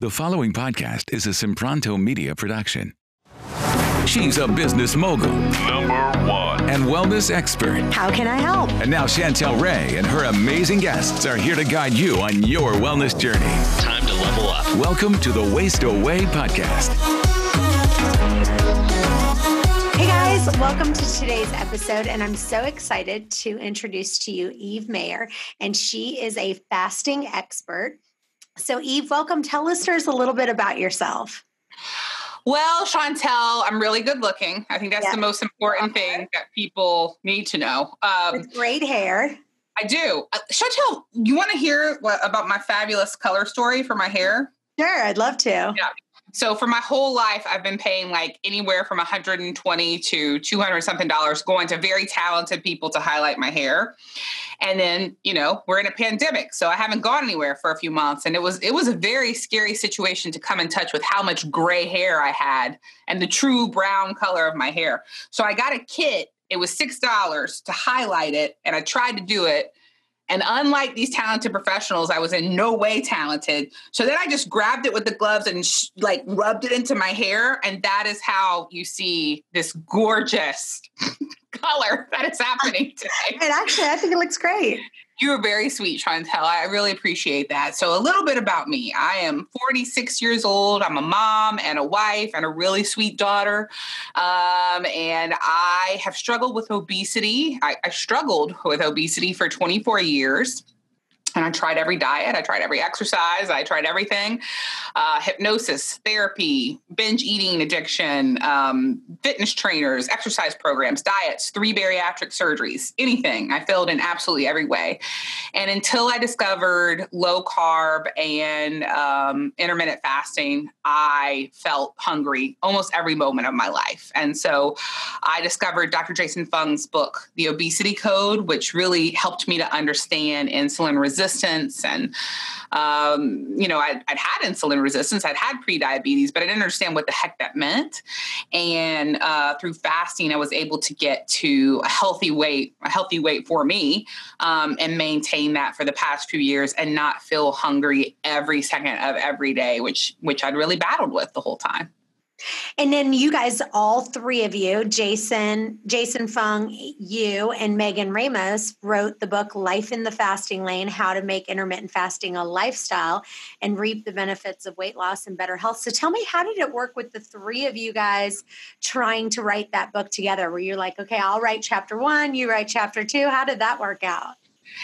The following podcast is a Sempronto Media production. She's a business mogul Number one. and wellness expert. How can I help? And now Chantel Ray and her amazing guests are here to guide you on your wellness journey. Time to level up. Welcome to the Waist Away podcast. Hey guys, welcome to today's episode. And I'm so excited to introduce to you Eve Mayer. And she is a fasting expert. So, Eve, welcome. Tell listeners a little bit about yourself. Well, Chantel, I'm really good looking. I think that's Yeah. the most important thing that people need to know. Um, With great hair. I do. Uh, Chantel, you want to hear what, about my fabulous color story for my hair? Sure, I'd love to. So for my whole life, I've been paying like anywhere from 120 to 200 something dollars going to very talented people to highlight my hair. And then, you know, we're in a pandemic, so I haven't gone anywhere for a few months and it was it was a very scary situation to come in touch with how much gray hair I had and the true brown color of my hair. So I got a kit. It was $6 to highlight it and I tried to do it and unlike these talented professionals, I was in no way talented. So then I just grabbed it with the gloves and sh- like rubbed it into my hair. And that is how you see this gorgeous color that is happening today. And actually, I think it looks great. You were very sweet, Chantel. I really appreciate that. So, a little bit about me I am 46 years old. I'm a mom and a wife and a really sweet daughter. Um, and I have struggled with obesity. I, I struggled with obesity for 24 years. And I tried every diet, I tried every exercise, I tried everything uh, hypnosis, therapy, binge eating addiction, um, fitness trainers, exercise programs, diets, three bariatric surgeries, anything. I failed in absolutely every way. And until I discovered low carb and um, intermittent fasting, I felt hungry almost every moment of my life. And so I discovered Dr. Jason Fung's book, The Obesity Code, which really helped me to understand insulin resistance and um, you know, I'd, I'd, had insulin resistance, I'd had pre-diabetes, but I didn't understand what the heck that meant. And uh, through fasting, I was able to get to a healthy weight, a healthy weight for me, um, and maintain that for the past few years, and not feel hungry every second of every day, which which I'd really battled with the whole time. And then you guys, all three of you, Jason, Jason Fung, you, and Megan Ramos wrote the book Life in the Fasting Lane: How to Make Intermittent Fasting a Lifestyle and Reap the Benefits of Weight Loss and Better Health. So tell me, how did it work with the three of you guys trying to write that book together? Where you're like, okay, I'll write chapter one, you write chapter two. How did that work out?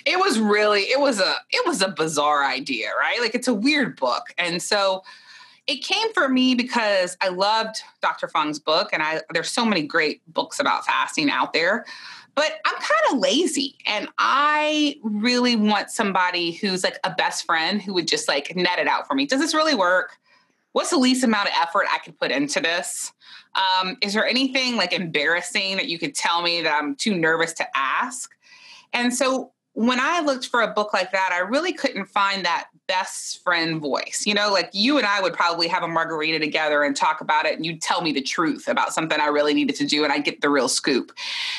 It was really, it was a, it was a bizarre idea, right? Like it's a weird book, and so it came for me because I loved Dr. Fung's book, and I there's so many great books about fasting out there. But I'm kind of lazy, and I really want somebody who's like a best friend who would just like net it out for me. Does this really work? What's the least amount of effort I could put into this? Um, is there anything like embarrassing that you could tell me that I'm too nervous to ask? And so when I looked for a book like that, I really couldn't find that best friend voice. You know, like you and I would probably have a margarita together and talk about it, and you'd tell me the truth about something I really needed to do, and I'd get the real scoop.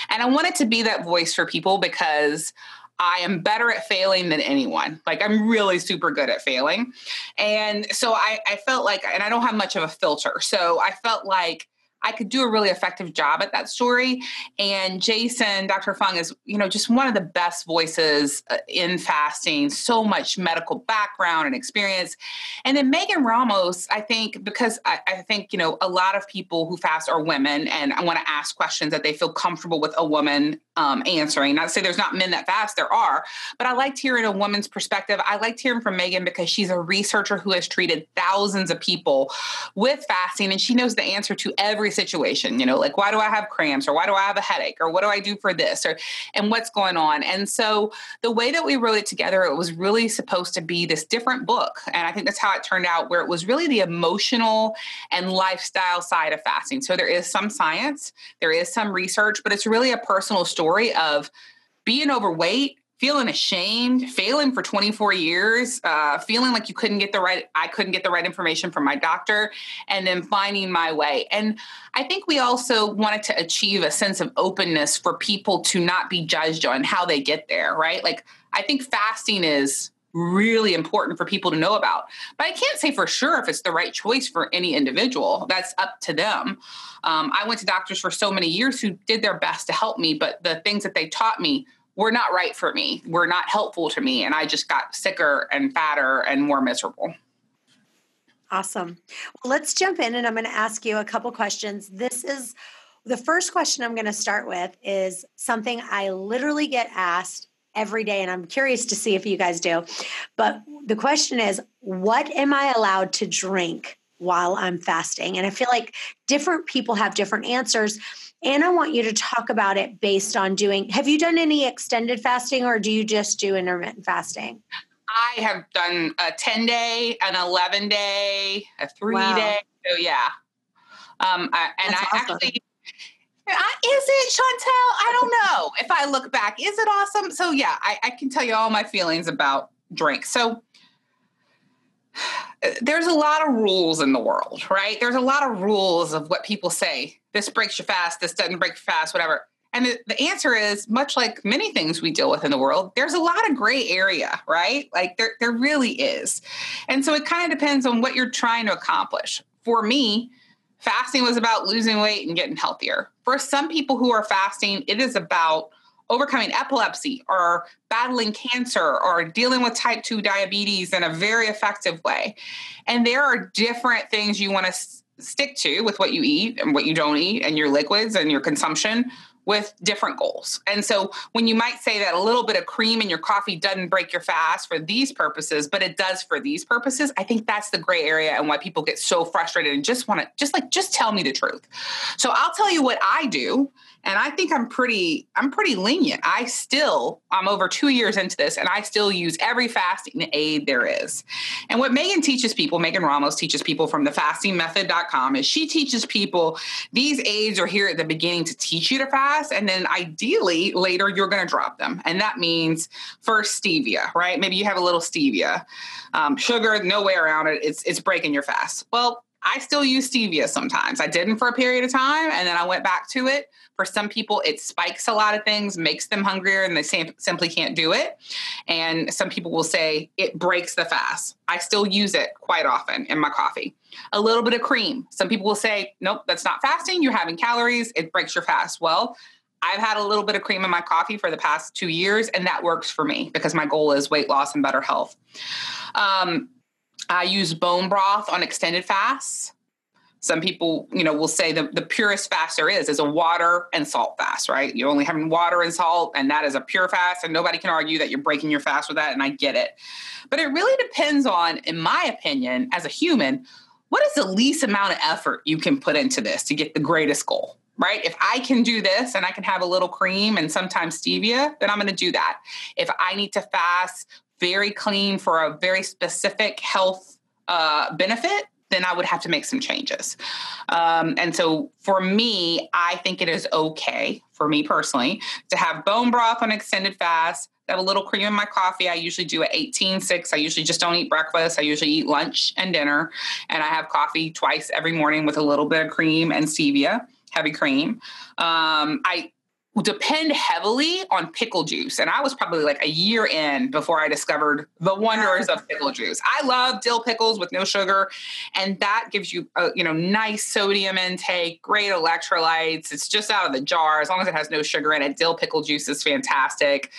And I wanted to be that voice for people because I am better at failing than anyone. Like I'm really super good at failing. And so I, I felt like, and I don't have much of a filter. So I felt like, I could do a really effective job at that story. And Jason, Dr. Fung is, you know, just one of the best voices uh, in fasting, so much medical background and experience. And then Megan Ramos, I think, because I, I think, you know, a lot of people who fast are women and I want to ask questions that they feel comfortable with a woman um, answering. Not to say there's not men that fast, there are, but I liked hearing a woman's perspective. I liked hearing from Megan because she's a researcher who has treated thousands of people with fasting and she knows the answer to every situation you know like why do i have cramps or why do i have a headache or what do i do for this or and what's going on? And so the way that we wrote it together it was really supposed to be this different book. And i think that's how it turned out where it was really the emotional and lifestyle side of fasting. So there is some science there is some research but it's really a personal story of being overweight feeling ashamed, failing for 24 years, uh, feeling like you couldn't get the right, I couldn't get the right information from my doctor, and then finding my way. And I think we also wanted to achieve a sense of openness for people to not be judged on how they get there, right? Like, I think fasting is really important for people to know about. But I can't say for sure if it's the right choice for any individual. That's up to them. Um, I went to doctors for so many years who did their best to help me, but the things that they taught me were not right for me, were not helpful to me. And I just got sicker and fatter and more miserable. Awesome. Well, let's jump in and I'm going to ask you a couple questions. This is the first question I'm going to start with is something I literally get asked every day and I'm curious to see if you guys do. But the question is, what am I allowed to drink while I'm fasting? And I feel like different people have different answers. And I want you to talk about it based on doing. Have you done any extended fasting or do you just do intermittent fasting? I have done a 10 day, an 11 day, a three wow. day. So, yeah. Um, I, and That's I awesome. actually, is it Chantel? I don't know. If I look back, is it awesome? So, yeah, I, I can tell you all my feelings about drink. So, there's a lot of rules in the world, right? There's a lot of rules of what people say. This breaks you fast, this doesn't break fast, whatever. And the, the answer is much like many things we deal with in the world, there's a lot of gray area, right? Like there, there really is. And so it kind of depends on what you're trying to accomplish. For me, fasting was about losing weight and getting healthier. For some people who are fasting, it is about overcoming epilepsy or battling cancer or dealing with type 2 diabetes in a very effective way. And there are different things you want to s- stick to with what you eat and what you don't eat and your liquids and your consumption with different goals. And so when you might say that a little bit of cream in your coffee doesn't break your fast for these purposes, but it does for these purposes, I think that's the gray area and why people get so frustrated and just want to just like just tell me the truth. So I'll tell you what I do and i think i'm pretty i'm pretty lenient. I still i'm over two years into this and i still use every fasting aid there is. And what megan teaches people megan ramos teaches people from the fastingmethod.com is she teaches people these aids are here at the beginning to teach you to fast and then ideally later you're going to drop them. And that means first stevia right? Maybe you have a little stevia. Um, sugar no way around it. It's it's breaking your fast. Well I still use stevia sometimes. I didn't for a period of time and then I went back to it. For some people, it spikes a lot of things, makes them hungrier, and they simply can't do it. And some people will say it breaks the fast. I still use it quite often in my coffee. A little bit of cream. Some people will say, nope, that's not fasting. You're having calories. It breaks your fast. Well, I've had a little bit of cream in my coffee for the past two years, and that works for me because my goal is weight loss and better health. Um, I use bone broth on extended fasts. Some people, you know, will say the, the purest fast there is is a water and salt fast, right? You're only having water and salt, and that is a pure fast, and nobody can argue that you're breaking your fast with that, and I get it. But it really depends on, in my opinion, as a human, what is the least amount of effort you can put into this to get the greatest goal? right? If I can do this and I can have a little cream and sometimes stevia, then I'm going to do that. If I need to fast very clean for a very specific health uh, benefit, then I would have to make some changes. Um, and so for me, I think it is okay for me personally to have bone broth on extended fast, have a little cream in my coffee. I usually do at 18, 6. I usually just don't eat breakfast. I usually eat lunch and dinner. And I have coffee twice every morning with a little bit of cream and stevia, heavy cream. Um, I depend heavily on pickle juice. And I was probably like a year in before I discovered the wonders of pickle juice. I love dill pickles with no sugar, and that gives you a you know nice sodium intake, great electrolytes. It's just out of the jar as long as it has no sugar in it. Dill pickle juice is fantastic.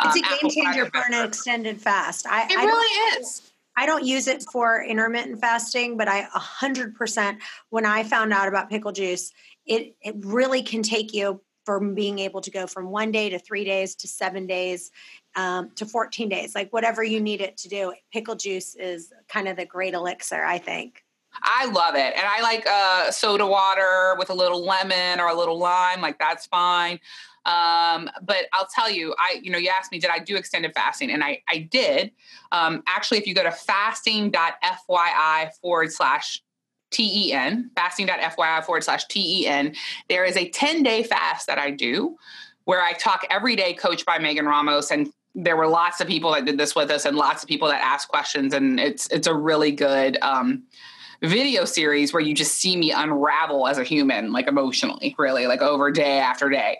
It's um, a game changer for an extended fast. I, it I really is. I don't use it for intermittent fasting, but I 100% when I found out about pickle juice, it it really can take you from being able to go from one day to three days to seven days um, to 14 days, like whatever you need it to do. Pickle juice is kind of the great elixir, I think. I love it. And I like uh, soda water with a little lemon or a little lime, like that's fine. Um, but I'll tell you, I, you know, you asked me, did I do extended fasting? And I, I did. Um, actually, if you go to fasting.fyi forward slash T-E-N, fasting.fyi forward slash T-E-N. There is a 10-day fast that I do where I talk every day, coached by Megan Ramos. And there were lots of people that did this with us and lots of people that asked questions. And it's it's a really good um, video series where you just see me unravel as a human, like emotionally, really, like over day after day.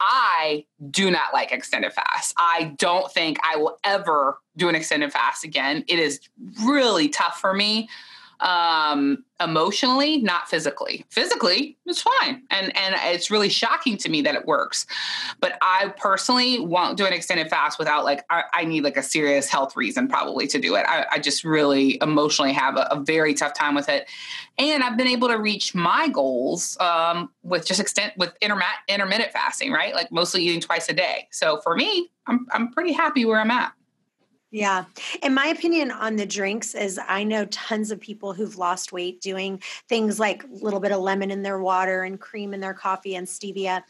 I do not like extended fasts. I don't think I will ever do an extended fast again. It is really tough for me um, emotionally, not physically. Physically, it's fine, and and it's really shocking to me that it works. But I personally won't do an extended fast without like I, I need like a serious health reason probably to do it. I, I just really emotionally have a, a, very tough time with it, and I've been able to reach my goals um, with just extent with intermittent intermittent fasting, right? Like mostly eating twice a day. So for me, I'm I'm pretty happy where I'm at. Yeah. And my opinion on the drinks is I know tons of people who've lost weight doing things like a little bit of lemon in their water and cream in their coffee and stevia.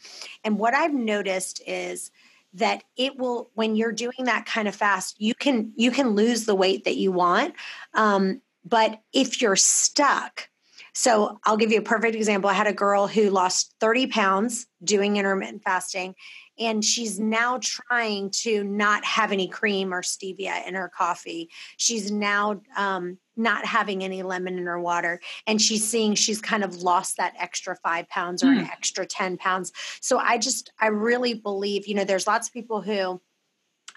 And what I've noticed is that it will when you're doing that kind of fast, you can you can lose the weight that you want. Um, but if you're stuck, so I'll give you a perfect example. I had a girl who lost 30 pounds doing intermittent fasting and she's now trying to not have any cream or stevia in her coffee. She's now um, not having any lemon in her water, and she's seeing she's kind of lost that extra five pounds or mm. an hmm. extra 10 pounds. So I just, I really believe, you know, there's lots of people who,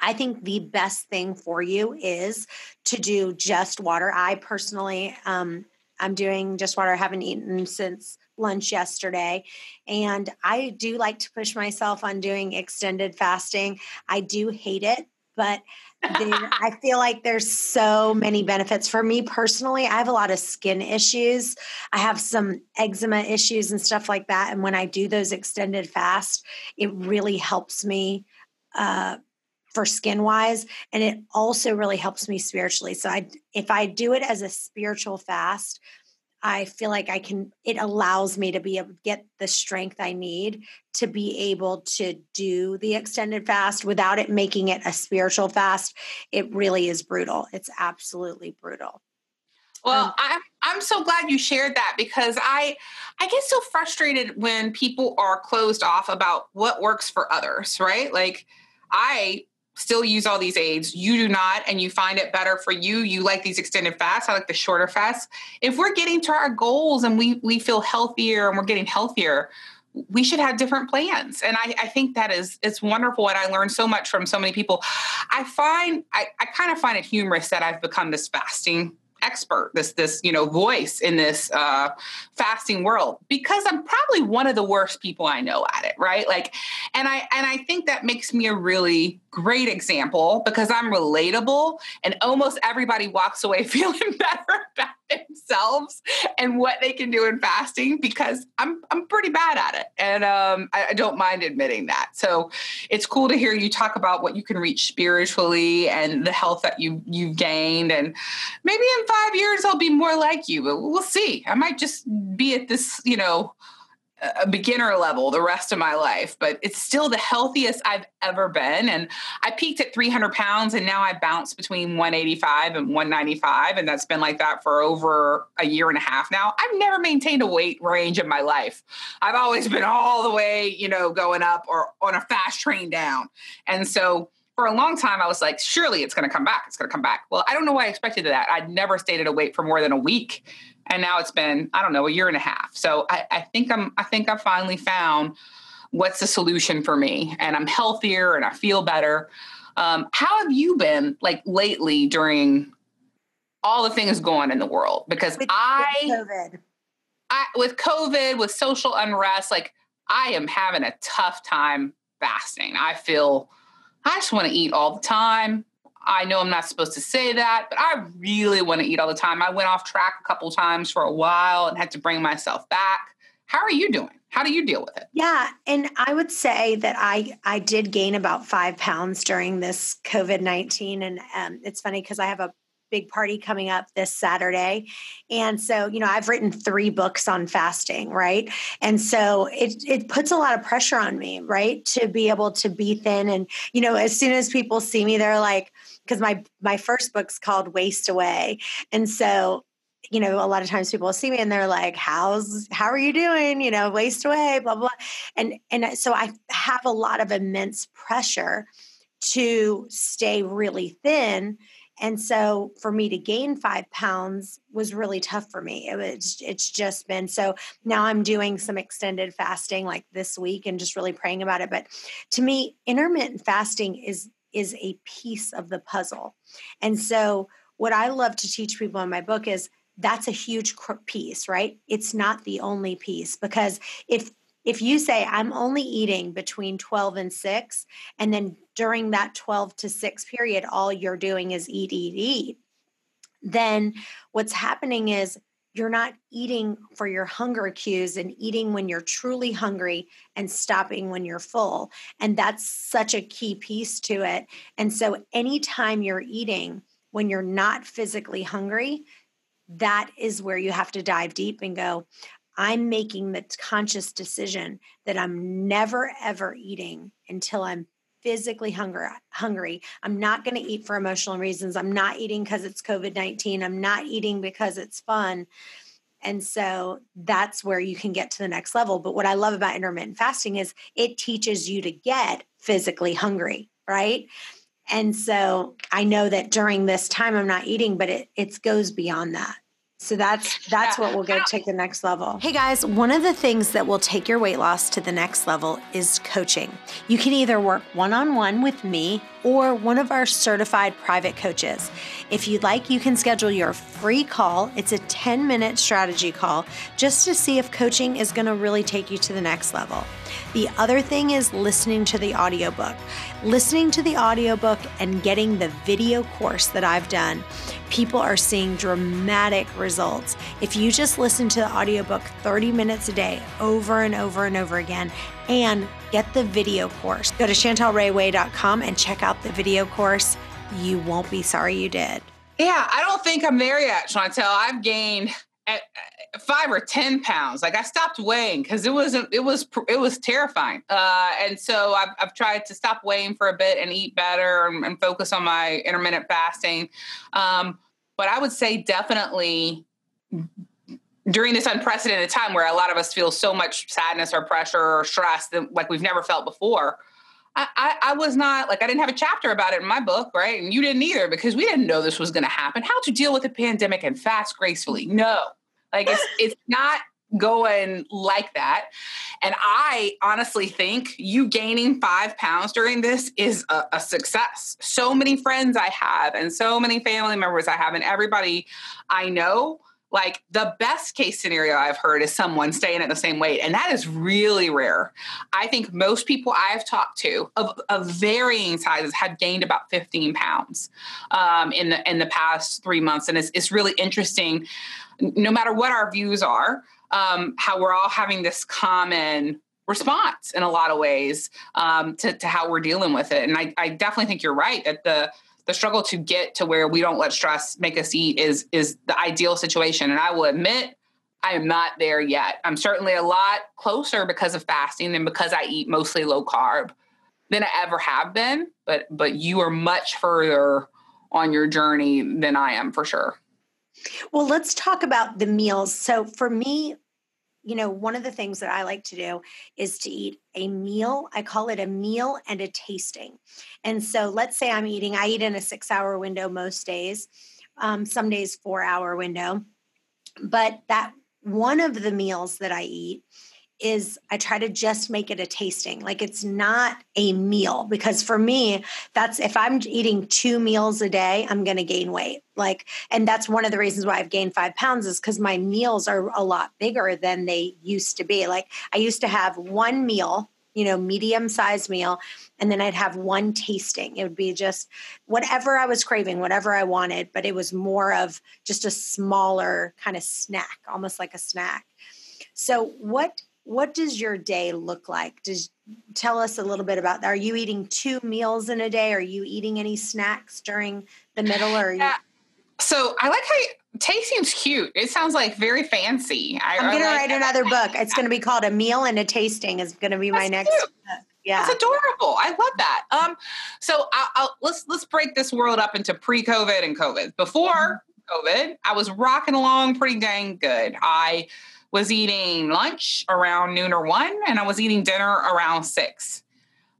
I think the best thing for you is to do just water. I personally, um, I'm doing just water. I haven't eaten since lunch yesterday. And I do like to push myself on doing extended fasting. I do hate it, but I feel like there's so many benefits for me personally. I have a lot of skin issues. I have some eczema issues and stuff like that. And when I do those extended fast, it really helps me uh, for skin wise, and it also really helps me spiritually. So I, if I do it as a spiritual fast, I feel like I can, it allows me to be able to get the strength I need to be able to do the extended fast without it making it a spiritual fast. It really is brutal. It's absolutely brutal. Well, um, I'm I'm so glad you shared that because I I get so frustrated when people are closed off about what works for others, right? Like I still use all these aids. You do not, and you find it better for you. You like these extended fasts. I like the shorter fasts. If we're getting to our goals and we we feel healthier and we're getting healthier, we should have different plans. And I, I think that is it's wonderful. And I learned so much from so many people. I find I, I kind of find it humorous that I've become this fasting expert, this this you know voice in this uh, fasting world because I'm probably one of the worst people I know at it, right? Like, and I and I think that makes me a really great example because I'm relatable, and almost everybody walks away feeling better about themselves and what they can do in fasting because I'm I'm pretty bad at it, and um, I, I don't mind admitting that. So it's cool to hear you talk about what you can reach spiritually and the health that you you've gained, and maybe in five years I'll be more like you, but we'll see. I might just be at this, you know, a beginner level the rest of my life, but it's still the healthiest I've ever been. And I peaked at 300 pounds and now I bounce between 185 and 195. And that's been like that for over a year and a half now. I've never maintained a weight range in my life. I've always been all the way, you know, going up or on a fast train down. And so, for a long time, I was like, surely it's going to come back. It's going to come back. Well, I don't know why I expected that. I'd never stayed at a weight for more than a week, and now it's been I don't know a year and a half. So I, I think I'm I think I finally found what's the solution for me, and I'm healthier and I feel better. Um, how have you been like lately during all the things going in the world? Because with, I, with COVID. I with COVID with social unrest, like I am having a tough time fasting. I feel I just want to eat all the time. I know I'm not supposed to say that, but I really want to eat all the time. I went off track a couple times for a while and had to bring myself back. How are you doing? How do you deal with it? Yeah, and I would say that I I did gain about five pounds during this COVID nineteen, and um, it's funny because I have a big party coming up this Saturday. And so, you know, I've written three books on fasting, right? And so it it puts a lot of pressure on me, right? To be able to be thin and, you know, as soon as people see me they're like because my my first book's called Waist Away. And so you know, a lot of times people see me and they're like, "How's how are you doing?" You know, waste away, blah blah. And and so I have a lot of immense pressure to stay really thin And so for me to gain five pounds was really tough for me. It was, it's just been so now I'm doing some extended fasting like this week and just really praying about it. But to me, intermittent fasting is is a piece of the puzzle. And so what I love to teach people in my book is that's a huge piece, right? It's not the only piece because if if you say I'm only eating between 12 and 6 and then during that 12 to 6 period all you're doing is eat eat eat then what's happening is you're not eating for your hunger cues and eating when you're truly hungry and stopping when you're full and that's such a key piece to it. And so anytime you're eating when you're not physically hungry that is where you have to dive deep and go I'm making the conscious decision that I'm never ever eating until I'm physically hunger, hungry. I'm not going to eat for emotional reasons. I'm not eating because it's COVID 19. I'm not eating because it's fun. And so that's where you can get to the next level. But what I love about intermittent fasting is it teaches you to get physically hungry, right? And so I know that during this time I'm not eating, but it it goes beyond that. So that's that's what will get take the next level. Hey guys, one of the things that will take your weight loss to the next level is coaching. You can either work one-on-one with me or one of our certified private coaches. If you'd like, you can schedule your free call. It's a 10 minute strategy call just to see if coaching is going to really take you to the next level. The other thing is listening to the audiobook. Listening to the audiobook and getting the video course that I've done, people are seeing dramatic results. If you just listen to the audiobook 30 minutes a day over and over and over again and get the video course. Go to chantelrayway.com and check out the video course. You won't be sorry you did. Yeah, I don't think I'm there yet, Chantel. I've gained eh, eh, five or ten pounds. Like I stopped weighing because it wasn't. It was. It was terrifying. Uh, and so I've, I've tried to stop weighing for a bit and eat better and, and focus on my intermittent fasting. Um, but I would say definitely during this unprecedented time where a lot of us feel so much sadness or pressure or stress that like we've never felt before. I, I, I, was not like I didn't have a chapter about it in my book, right? And you didn't either because we didn't know this was going to happen. How to deal with a pandemic and fast gracefully? No, like it's it's not going like that. And I honestly think you gaining five pounds during this is a, a, success. So many friends I have, and so many family members I have, and everybody I know like the best case scenario I've heard is someone staying at the same weight, and that is really rare. I think most people I've talked to of, of varying sizes have gained about 15 pounds um, in the in the past three months, and it's it's really interesting. No matter what our views are, um, how we're all having this common response in a lot of ways um, to, to how we're dealing with it, and I, I definitely think you're right that the the struggle to get to where we don't let stress make us eat is is the ideal situation. And I will admit, I am not there yet. I'm certainly a lot closer because of fasting and because I eat mostly low carb than I ever have been. But but you are much further on your journey than I am for sure. Well, let's talk about the meals. So for me, you know, one of the things that I like to do is to eat a meal. I call it a meal and a tasting. And so let's say I'm eating, I eat in a six hour window most days, um, some days, four hour window. But that one of the meals that I eat is I try to just make it a tasting. Like it's not a meal because for me, that's if I'm eating two meals a day, I'm going to gain weight. Like, and that's one of the reasons why I've gained five pounds is because my meals are a lot bigger than they used to be. Like, I used to have one meal, you know, medium sized meal, and then I'd have one tasting. It would be just whatever I was craving, whatever I wanted, but it was more of just a smaller kind of snack, almost like a snack. So, what what does your day look like? Does tell us a little bit about that. are you eating two meals in a day? Are you eating any snacks during the middle or yeah. so i like how you, tasting's cute. It sounds like very fancy. I, am gonna like write another book. It's gonna be called a meal and a tasting is gonna be my next book. yeah. It's adorable. I love that. Um so I'll, I'll, let's let's break this world up into pre-covid and covid. Before mm-hmm. covid i was rocking along pretty dang good. I was eating lunch around noon or one, and I was eating dinner around six.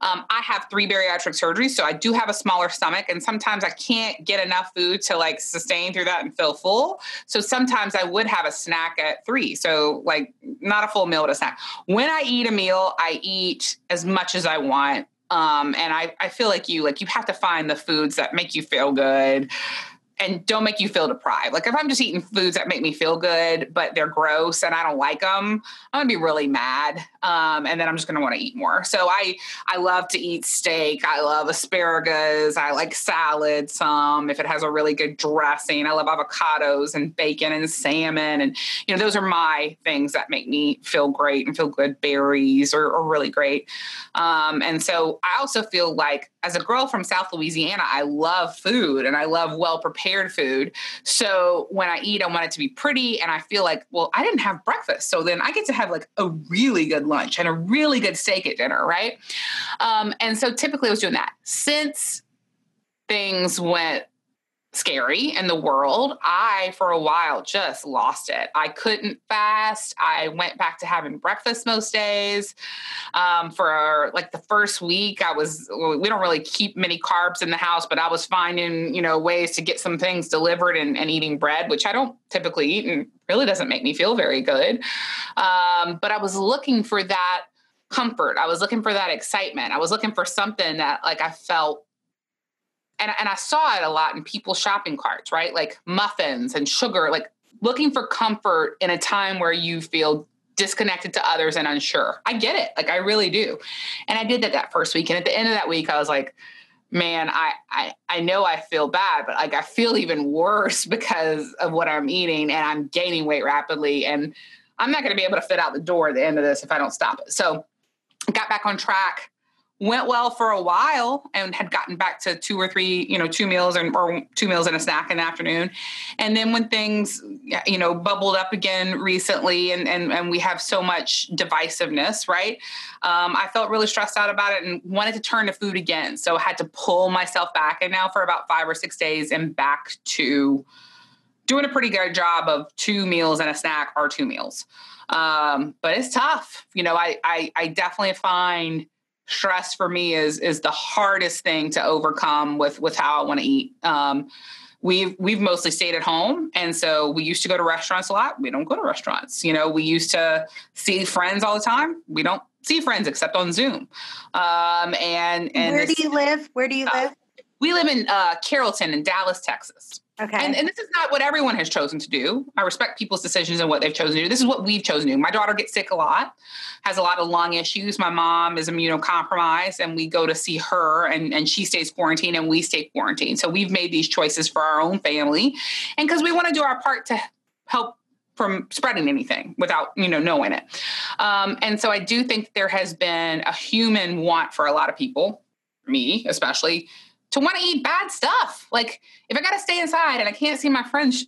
Um, I have three bariatric surgeries, so I do have a smaller stomach, and sometimes I can't get enough food to like sustain through that and feel full. So sometimes I would have a snack at three. So like not a full meal, but a snack. When I eat a meal, I eat as much as I want. Um, and I, I feel like you like you have to find the foods that make you feel good and don't make you feel deprived. Like if I'm just eating foods that make me feel good, but they're gross and I don't like them, I'm gonna be really mad. Um, and then I'm just gonna want to eat more. So I I love to eat steak. I love asparagus. I like salad some if it has a really good dressing. I love avocados and bacon and salmon, and you know those are my things that make me feel great and feel good. Berries are, are really great. Um, and so I also feel like as a girl from South Louisiana, I love food and I love well prepared food. So when I eat, I want it to be pretty. And I feel like, well, I didn't have breakfast. So then I get to have like a really good lunch and a really good steak at dinner, right? Um, and so typically I was doing that. Since things went scary in the world, I, for a while, just lost it. I couldn't fast. I went back to having breakfast most days. Um, for like the first week, I was, we don't really keep many carbs in the house, but I was finding, you know, ways to get some things delivered and, and eating bread, which I don't typically eat and really doesn't make me feel very good. Um, but I was looking for that comfort. I was looking for that excitement. I was looking for something that like I felt and, and I saw it a lot in people's shopping carts, right? Like muffins and sugar, like looking for comfort in a time where you feel disconnected to others and unsure. I get it. Like I really do. And I did that that first week. And at the end of that week, I was like, man, I, I, I know I feel bad, but like I feel even worse because of what I'm eating and I'm gaining weight rapidly. And I'm not going to be able to fit out the door at the end of this if I don't stop it. So got back on track went well for a while and had gotten back to two or three, you know, two meals and or two meals and a snack in the afternoon. And then when things, you know, bubbled up again recently and and, and we have so much divisiveness, right? Um, I felt really stressed out about it and wanted to turn to food again. So I had to pull myself back. And now for about five or six days and back to doing a pretty good job of two meals and a snack or two meals. Um, but it's tough. You know, I, I, I definitely find stress for me is is the hardest thing to overcome with with how I want to eat. Um, we've we've mostly stayed at home, and so we used to go to restaurants a lot. We don't go to restaurants. You know, we used to see friends all the time. We don't see friends except on Zoom. Um, and and where do you live? Where do you uh, live? We live in uh, Carrollton in Dallas, Texas. Okay. And, and, this is not what everyone has chosen to do. I respect people's decisions and what they've chosen to do. This is what we've chosen to do. My daughter gets sick a lot, has a lot of lung issues. My mom is immunocompromised, and we go to see her, and, and she stays quarantined, and we stay quarantined. So we've made these choices for our own family, and because we want to do our part to help from spreading anything without you know knowing it um, and so i do think there has been a human want for a lot of people me especially to want to eat bad stuff. Like if I got to stay inside and I can't see my friends,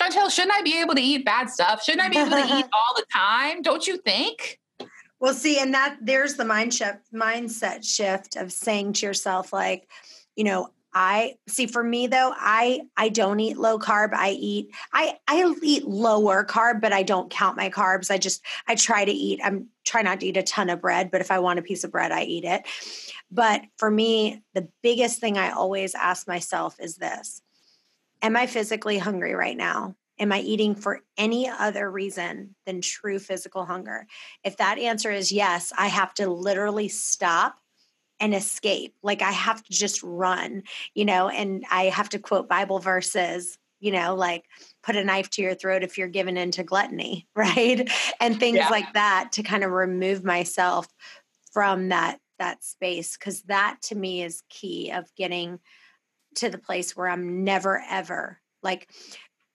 Chantel, shouldn't I be able to eat bad stuff? Shouldn't I be able to eat all the time? Don't you think? Well, see, and that there's the mind shift, mindset shift of saying to yourself, like, you know, I see for me though, I I don't eat low carb. I eat I I eat lower carb, but I don't count my carbs. I just I try to eat. I'm try not to eat a ton of bread, but if I want a piece of bread, I eat it. But for me, the biggest thing I always ask myself is this Am I physically hungry right now? Am I eating for any other reason than true physical hunger? If that answer is yes, I have to literally stop and escape. Like I have to just run, you know, and I have to quote Bible verses, you know, like put a knife to your throat if you're given into gluttony, right? And things yeah. like that to kind of remove myself from that that space because that to me is key of getting to the place where I'm never ever like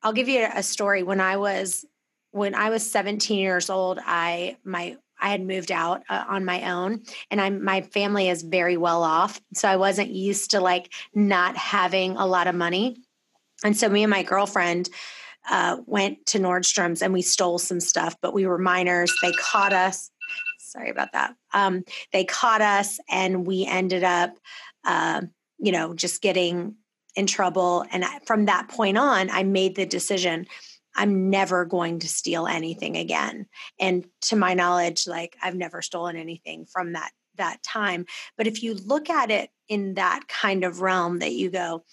I'll give you a story when I was when I was 17 years old I my I had moved out uh, on my own and I'm my family is very well off so I wasn't used to like not having a lot of money and so me and my girlfriend uh, went to Nordstrom's and we stole some stuff but we were minors they caught us Sorry about that. Um, they caught us, and we ended up, uh, you know, just getting in trouble. And from that point on, I made the decision I'm never going to steal anything again. And to my knowledge, like I've never stolen anything from that that time. But if you look at it in that kind of realm that you go,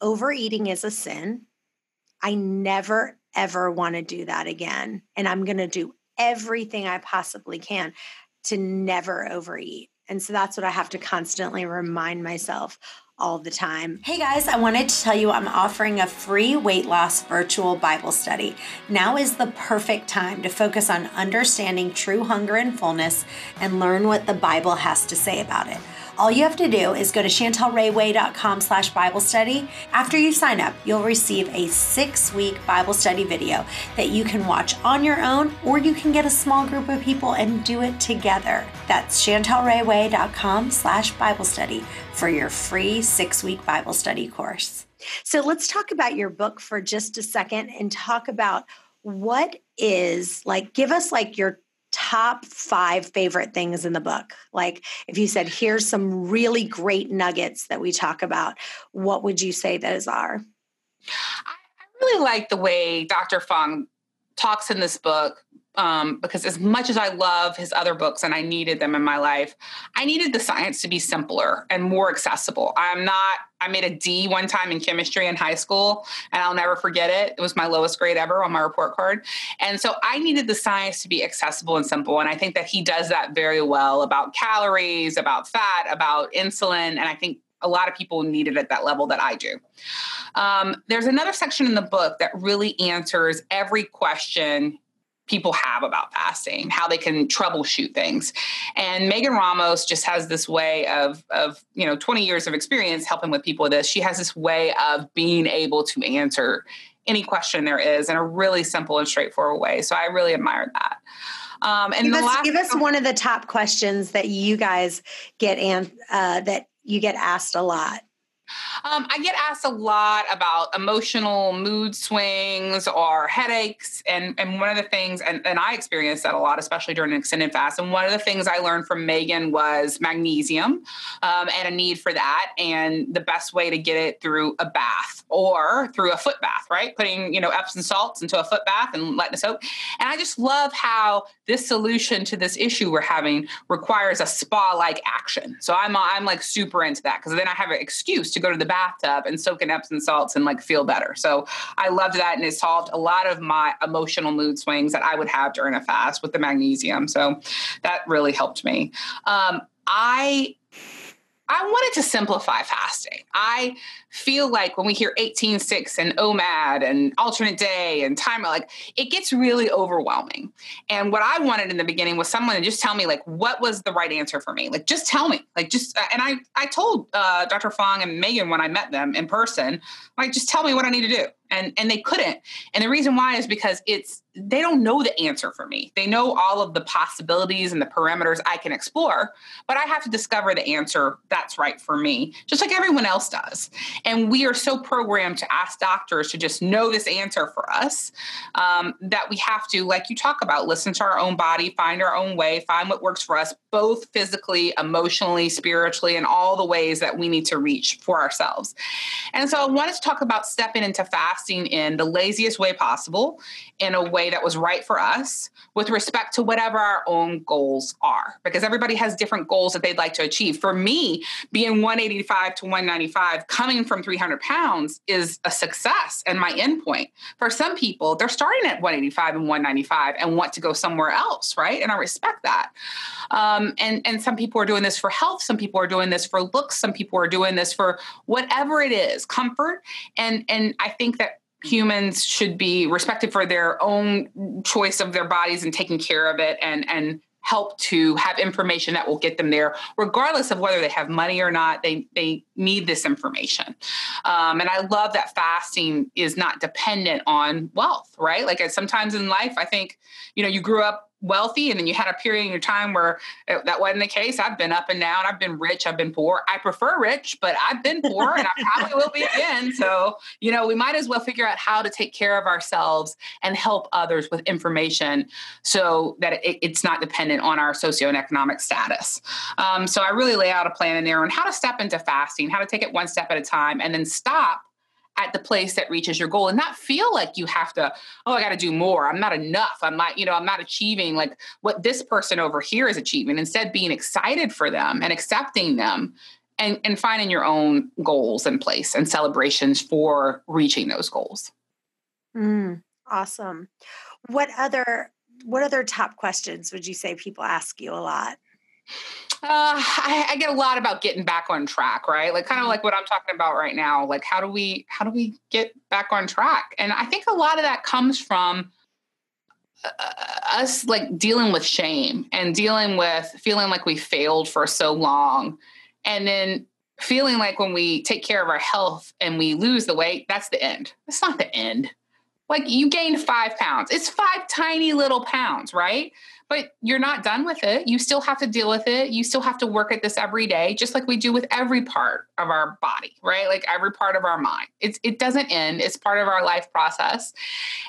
overeating is a sin. I never, ever want to do that again. And I'm going to do everything I possibly can to never overeat. And so that's what I have to constantly remind myself all the time. Hey guys, I wanted to tell you I'm offering a free weight loss virtual Bible study. Now is the perfect time to focus on understanding true hunger and fullness and learn what the Bible has to say about it. All you have to do is go to chantelrayway.com slash Bible study. After you sign up, you'll receive a six-week Bible study video that you can watch on your own or you can get a small group of people and do it together. That's chantelrayway.com slash Bible study for your free six-week Bible study course. So let's talk about your book for just a second and talk about what is like give us like your top five favorite things in the book? Like, if you said, here's some really great nuggets that we talk about, what would you say those are? I really like the way Dr. Fung talks in this book um, because as much as I love his other books and I needed them in my life, I needed the science to be simpler and more accessible. I'm not, I made a D one time in chemistry in high school and I'll never forget it. It was my lowest grade ever on my report card. And so I needed the science to be accessible and simple. And I think that he does that very well about calories, about fat, about insulin. And I think a lot of people need it at that level that I do. Um, there's another section in the book that really answers every question people have about fasting, how they can troubleshoot things. And Megan Ramos just has this way of, of, you know, 20 years of experience helping with people with this. She has this way of being able to answer any question there is in a really simple and straightforward way. So I really admire that. Um, and give us, last, give us one of the top questions that you guys get and uh, that you get asked a lot. Um, I get asked a lot about emotional mood swings or headaches. And, and one of the things, and, and I experienced that a lot, especially during an extended fast. And one of the things I learned from Megan was magnesium um, and a need for that. And the best way to get it through a bath or through a foot bath, right? Putting, you know, Epsom salts into a foot bath and letting it soak. And I just love how this solution to this issue we're having requires a spa like action. So I'm, I'm like super into that because then I have an excuse to go to the bathtub and soak in Epsom salts and like feel better. So I loved that. And it solved a lot of my emotional mood swings that I would have during a fast with the magnesium. So that really helped me. Um, I I wanted to simplify fasting. I feel like when we hear 18-6 and OMAD and alternate day and timer, like it gets really overwhelming. And what I wanted in the beginning was someone to just tell me like what was the right answer for me. Like just tell me. Like just uh, and I I told uh, Dr. Fung and Megan when I met them in person, like just tell me what I need to do. And and they couldn't. And the reason why is because it's they don't know the answer for me. They know all of the possibilities and the parameters I can explore, but I have to discover the answer that's right for me, just like everyone else does. And we are so programmed to ask doctors to just know this answer for us um, that we have to, like you talk about, listen to our own body, find our own way, find what works for us, both physically, emotionally, spiritually, and all the ways that we need to reach for ourselves. And so I wanted to talk about stepping into fasting in the laziest way possible, in a way that was right for us, with respect to whatever our own goals are, because everybody has different goals that they'd like to achieve. For me, being 185 to 195, coming from 300 pounds is a success and my endpoint. For some people, they're starting at 185 and 195 and want to go somewhere else, right? And I respect that. Um, and and some people are doing this for health, some people are doing this for looks, some people are doing this for whatever it is, comfort. And and I think that humans should be respected for their own choice of their bodies and taking care of it and and help to have information that will get them there regardless of whether they have money or not. They they need this information. Um, and i love that fasting is not dependent on wealth right? Like sometimes in life i think you know you grew up wealthy and then you had a period in your time where that wasn't the case. I've been up and down. I've been rich. I've been poor. I prefer rich but i've been poor and i probably will be again. So you know we might as well figure out how to take care of ourselves and help others with information so that it, it's not dependent on our socioeconomic status. Um, so i really lay out a plan in there on how to step into fasting how to take it one step at a time and then stop at the place that reaches your goal and not feel like you have to oh i got to do more. I'm not enough. I'm not you know i'm not achieving like what this person over here is achieving. Instead being excited for them and accepting them and and finding your own goals in place and celebrations for reaching those goals. Mm, awesome. What other what other top questions would you say people ask you a lot uh, I, I, get a lot about getting back on track, right? Like kind of mm-hmm. like what I'm talking about right now. Like how do we how do we get back on track? And I think a lot of that comes from uh, us like dealing with shame and dealing with feeling like we failed for so long, and then feeling like when we take care of our health and we lose the weight, that's the end. That's not the end. Like you gained five pounds. It's five tiny little pounds, right? But you're not done with it. You still have to deal with it. You still have to work at this every day, just like we do with every part of our body, right? Like every part of our mind. It's it doesn't end. It's part of our life process.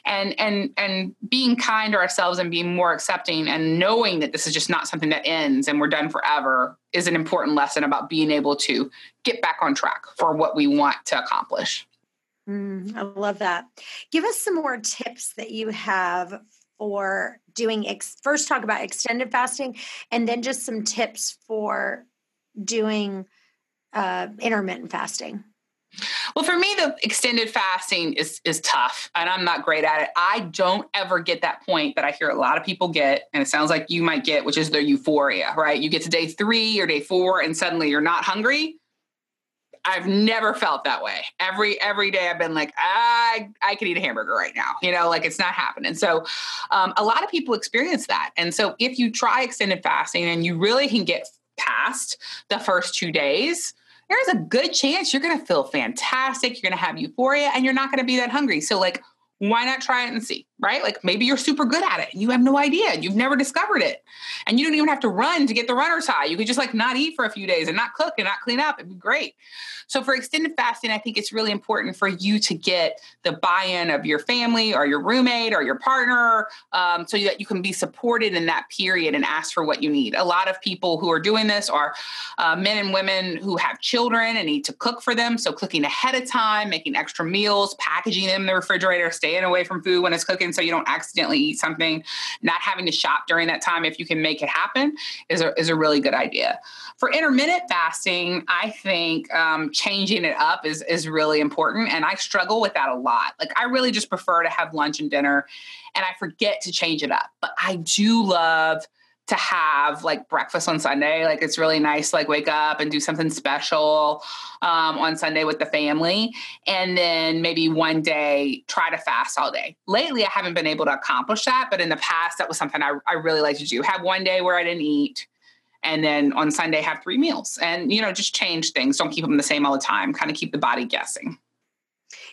And and and being kind to ourselves and being more accepting and knowing that this is just not something that ends and we're done forever is an important lesson about being able to get back on track for what we want to accomplish. Mm, I love that. Give us some more tips that you have for doing ex- first talk about extended fasting and then just some tips for doing uh, intermittent fasting well, for me, the extended fasting is is tough, and I'm not great at it. I don't ever get that point that I hear a lot of people get, and it sounds like you might get, which is the euphoria, right? You get to day three or day four, and suddenly you're not hungry. I've never felt that way. Every every day I've been like, I I could eat a hamburger right now. You know, like it's not happening. So um, a lot of people experience that. And so if you try extended fasting and you really can get past the first two days, there's a good chance you're going to feel fantastic. You're going to have euphoria and you're not going to be that hungry. So like why not try it and see, right? Like maybe you're super good at it. And you have no idea. You've never discovered it. And you don't even have to run to get the runner's high. You could just like not eat for a few days and not cook and not clean up. It'd be great. So for extended fasting, I think it's really important for you to get the buy-in of your family or your roommate or your partner um, so that you can be supported in that period and ask for what you need. A lot of people who are doing this are uh, men and women who have children and need to cook for them. So cooking ahead of time, making extra meals, packaging them in the refrigerator, staying away from food when it's cooking so you don't accidentally eat something, not having to shop during that time if you can make it happen is a, is a really good idea. For intermittent fasting, I think um, changing it up is, is really important. And I struggle with that a lot. Like, I really just prefer to have lunch and dinner and I forget to change it up. But I do love to have like breakfast on Sunday. Like it's really nice to like wake up and do something special um, on Sunday with the family. And then maybe one day try to fast all day. Lately, I haven't been able to accomplish that. But in the past, that was something I, I really like to do. Have one day where I didn't eat. And then on Sunday, have three meals and, you know, just change things. Don't keep them the same all the time. Kind of keep the body guessing.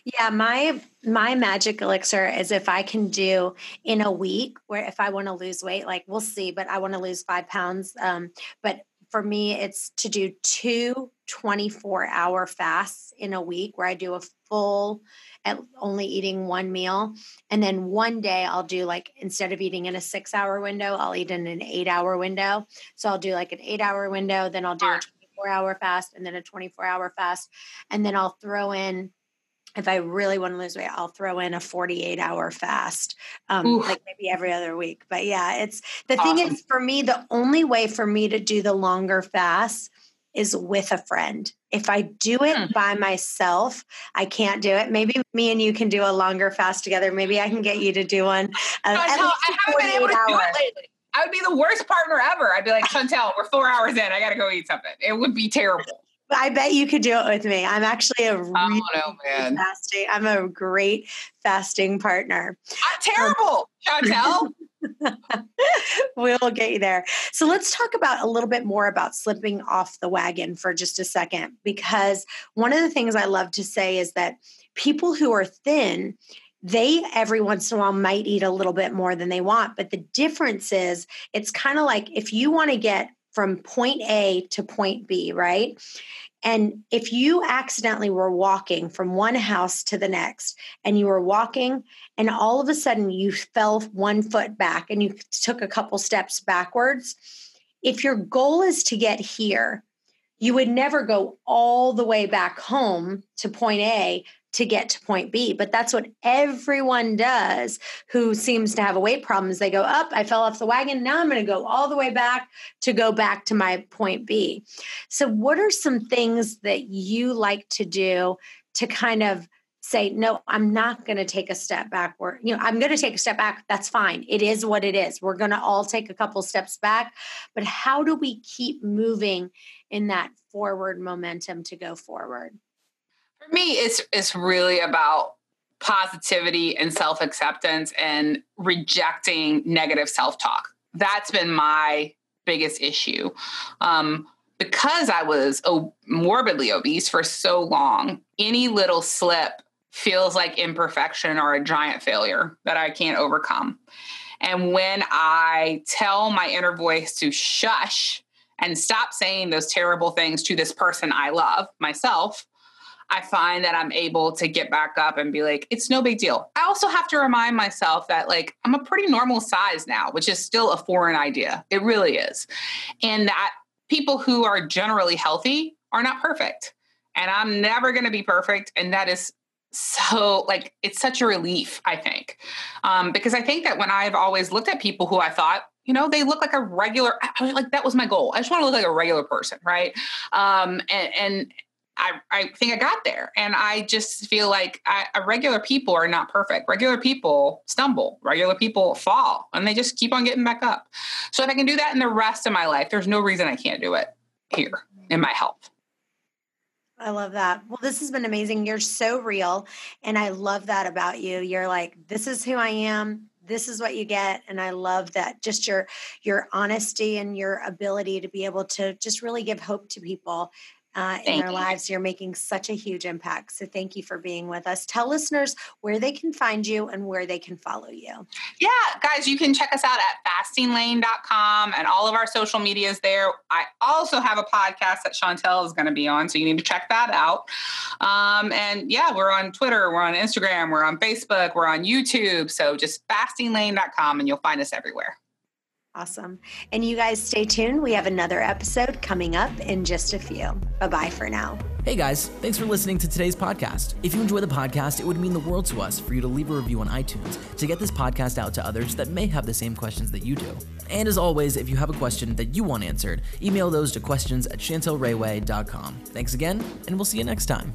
Yeah, my my magic elixir is if I can do in a week where if I want to lose weight, like we'll see, but I want to lose five pounds. Um, but for me, it's to do two 24 hour fasts in a week where I do a full at only eating one meal. And then one day I'll do like instead of eating in a six hour window, I'll eat in an eight hour window. So I'll do like an eight hour window, then I'll do a 24 hour fast and then a 24 hour fast. And then I'll throw in if I really want to lose weight, I'll throw in a 48 hour fast, um, like maybe every other week. But yeah, it's the awesome. thing is for me, the only way for me to do the longer fast is with a friend. If I do it hmm. by myself, I can't do it. Maybe me and you can do a longer fast together. Maybe I can get you to do one. Uh, I haven't been able to do it lately. I would be the worst partner ever. I'd be like, Chantel, we're four hours in. I got to go eat something. It would be terrible. I bet you could do it with me. I'm actually a really oh, no, fasting. I'm a great fasting partner. I'm um, terrible, Chantel. we'll get you there. So let's talk about a little bit more about slipping off the wagon for just a second, because one of the things I love to say is that people who are thin they every once in a while might eat a little bit more than they want but the difference is it's kind of like if you want to get from point A to point B, right? And if you accidentally were walking from one house to the next and you were walking and all of a sudden you fell one foot back and you took a couple steps backwards, if your goal is to get here, you would never go all the way back home to point A to get to point B. But that's what everyone does who seems to have a weight problem is they go up, I fell off the wagon. Now I'm going to go all the way back to go back to my point B. So what are some things that you like to do to kind of say no i'm not going to take a step backward you know i'm going to take a step back that's fine it is what it is we're going to all take a couple steps back but how do we keep moving in that forward momentum to go forward for me, it's it's really about positivity and self-acceptance and rejecting negative self-talk. That's been my biggest issue. Um, because I was o- morbidly obese for so long, any little slip feels like imperfection or a giant failure that I can't overcome. And when I tell my inner voice to shush and stop saying those terrible things to this person I love, myself, I find that I'm able to get back up and be like, it's no big deal. I also have to remind myself that, like, I'm a pretty normal size now, which is still a foreign idea. It really is. And that people who are generally healthy are not perfect. And I'm never going to be perfect. And that is so like it's such a relief i think um, because i think that when i've always looked at people who i thought you know they look like a regular i was like that was my goal i just want to look like a regular person right um, and, and I, I think I got there. And I just feel like I, regular people are not perfect. Regular people stumble, regular people fall, and they just keep on getting back up. So if I can do that in the rest of my life, there's no reason I can't do it here in my health. I love that. Well, this has been amazing. You're so real. And I love that about you. You're like, this is who I am. This is what you get. And I love that just your your honesty and your ability to be able to just really give hope to people uh, in their you. lives. You're making such a huge impact. So thank you for being with us. Tell listeners where they can find you and where they can follow you. Yeah, guys, you can check us out at fastinglane.com and all of our social medias there. I also have a podcast that Chantel is going to be on, so you need to check that out. Um, and yeah, we're on Twitter, we're on Instagram, we're on Facebook, we're on YouTube. So just fastinglane.com and you'll find us everywhere. Awesome. And you guys stay tuned. We have another episode coming up in just a few. Bye bye for now. Hey guys, thanks for listening to today's podcast. If you enjoy the podcast, it would mean the world to us for you to leave a review on iTunes to get this podcast out to others that may have the same questions that you do. And as always, if you have a question that you want answered, email those to questions at chantelrayway.com. Thanks again, and we'll see you next time.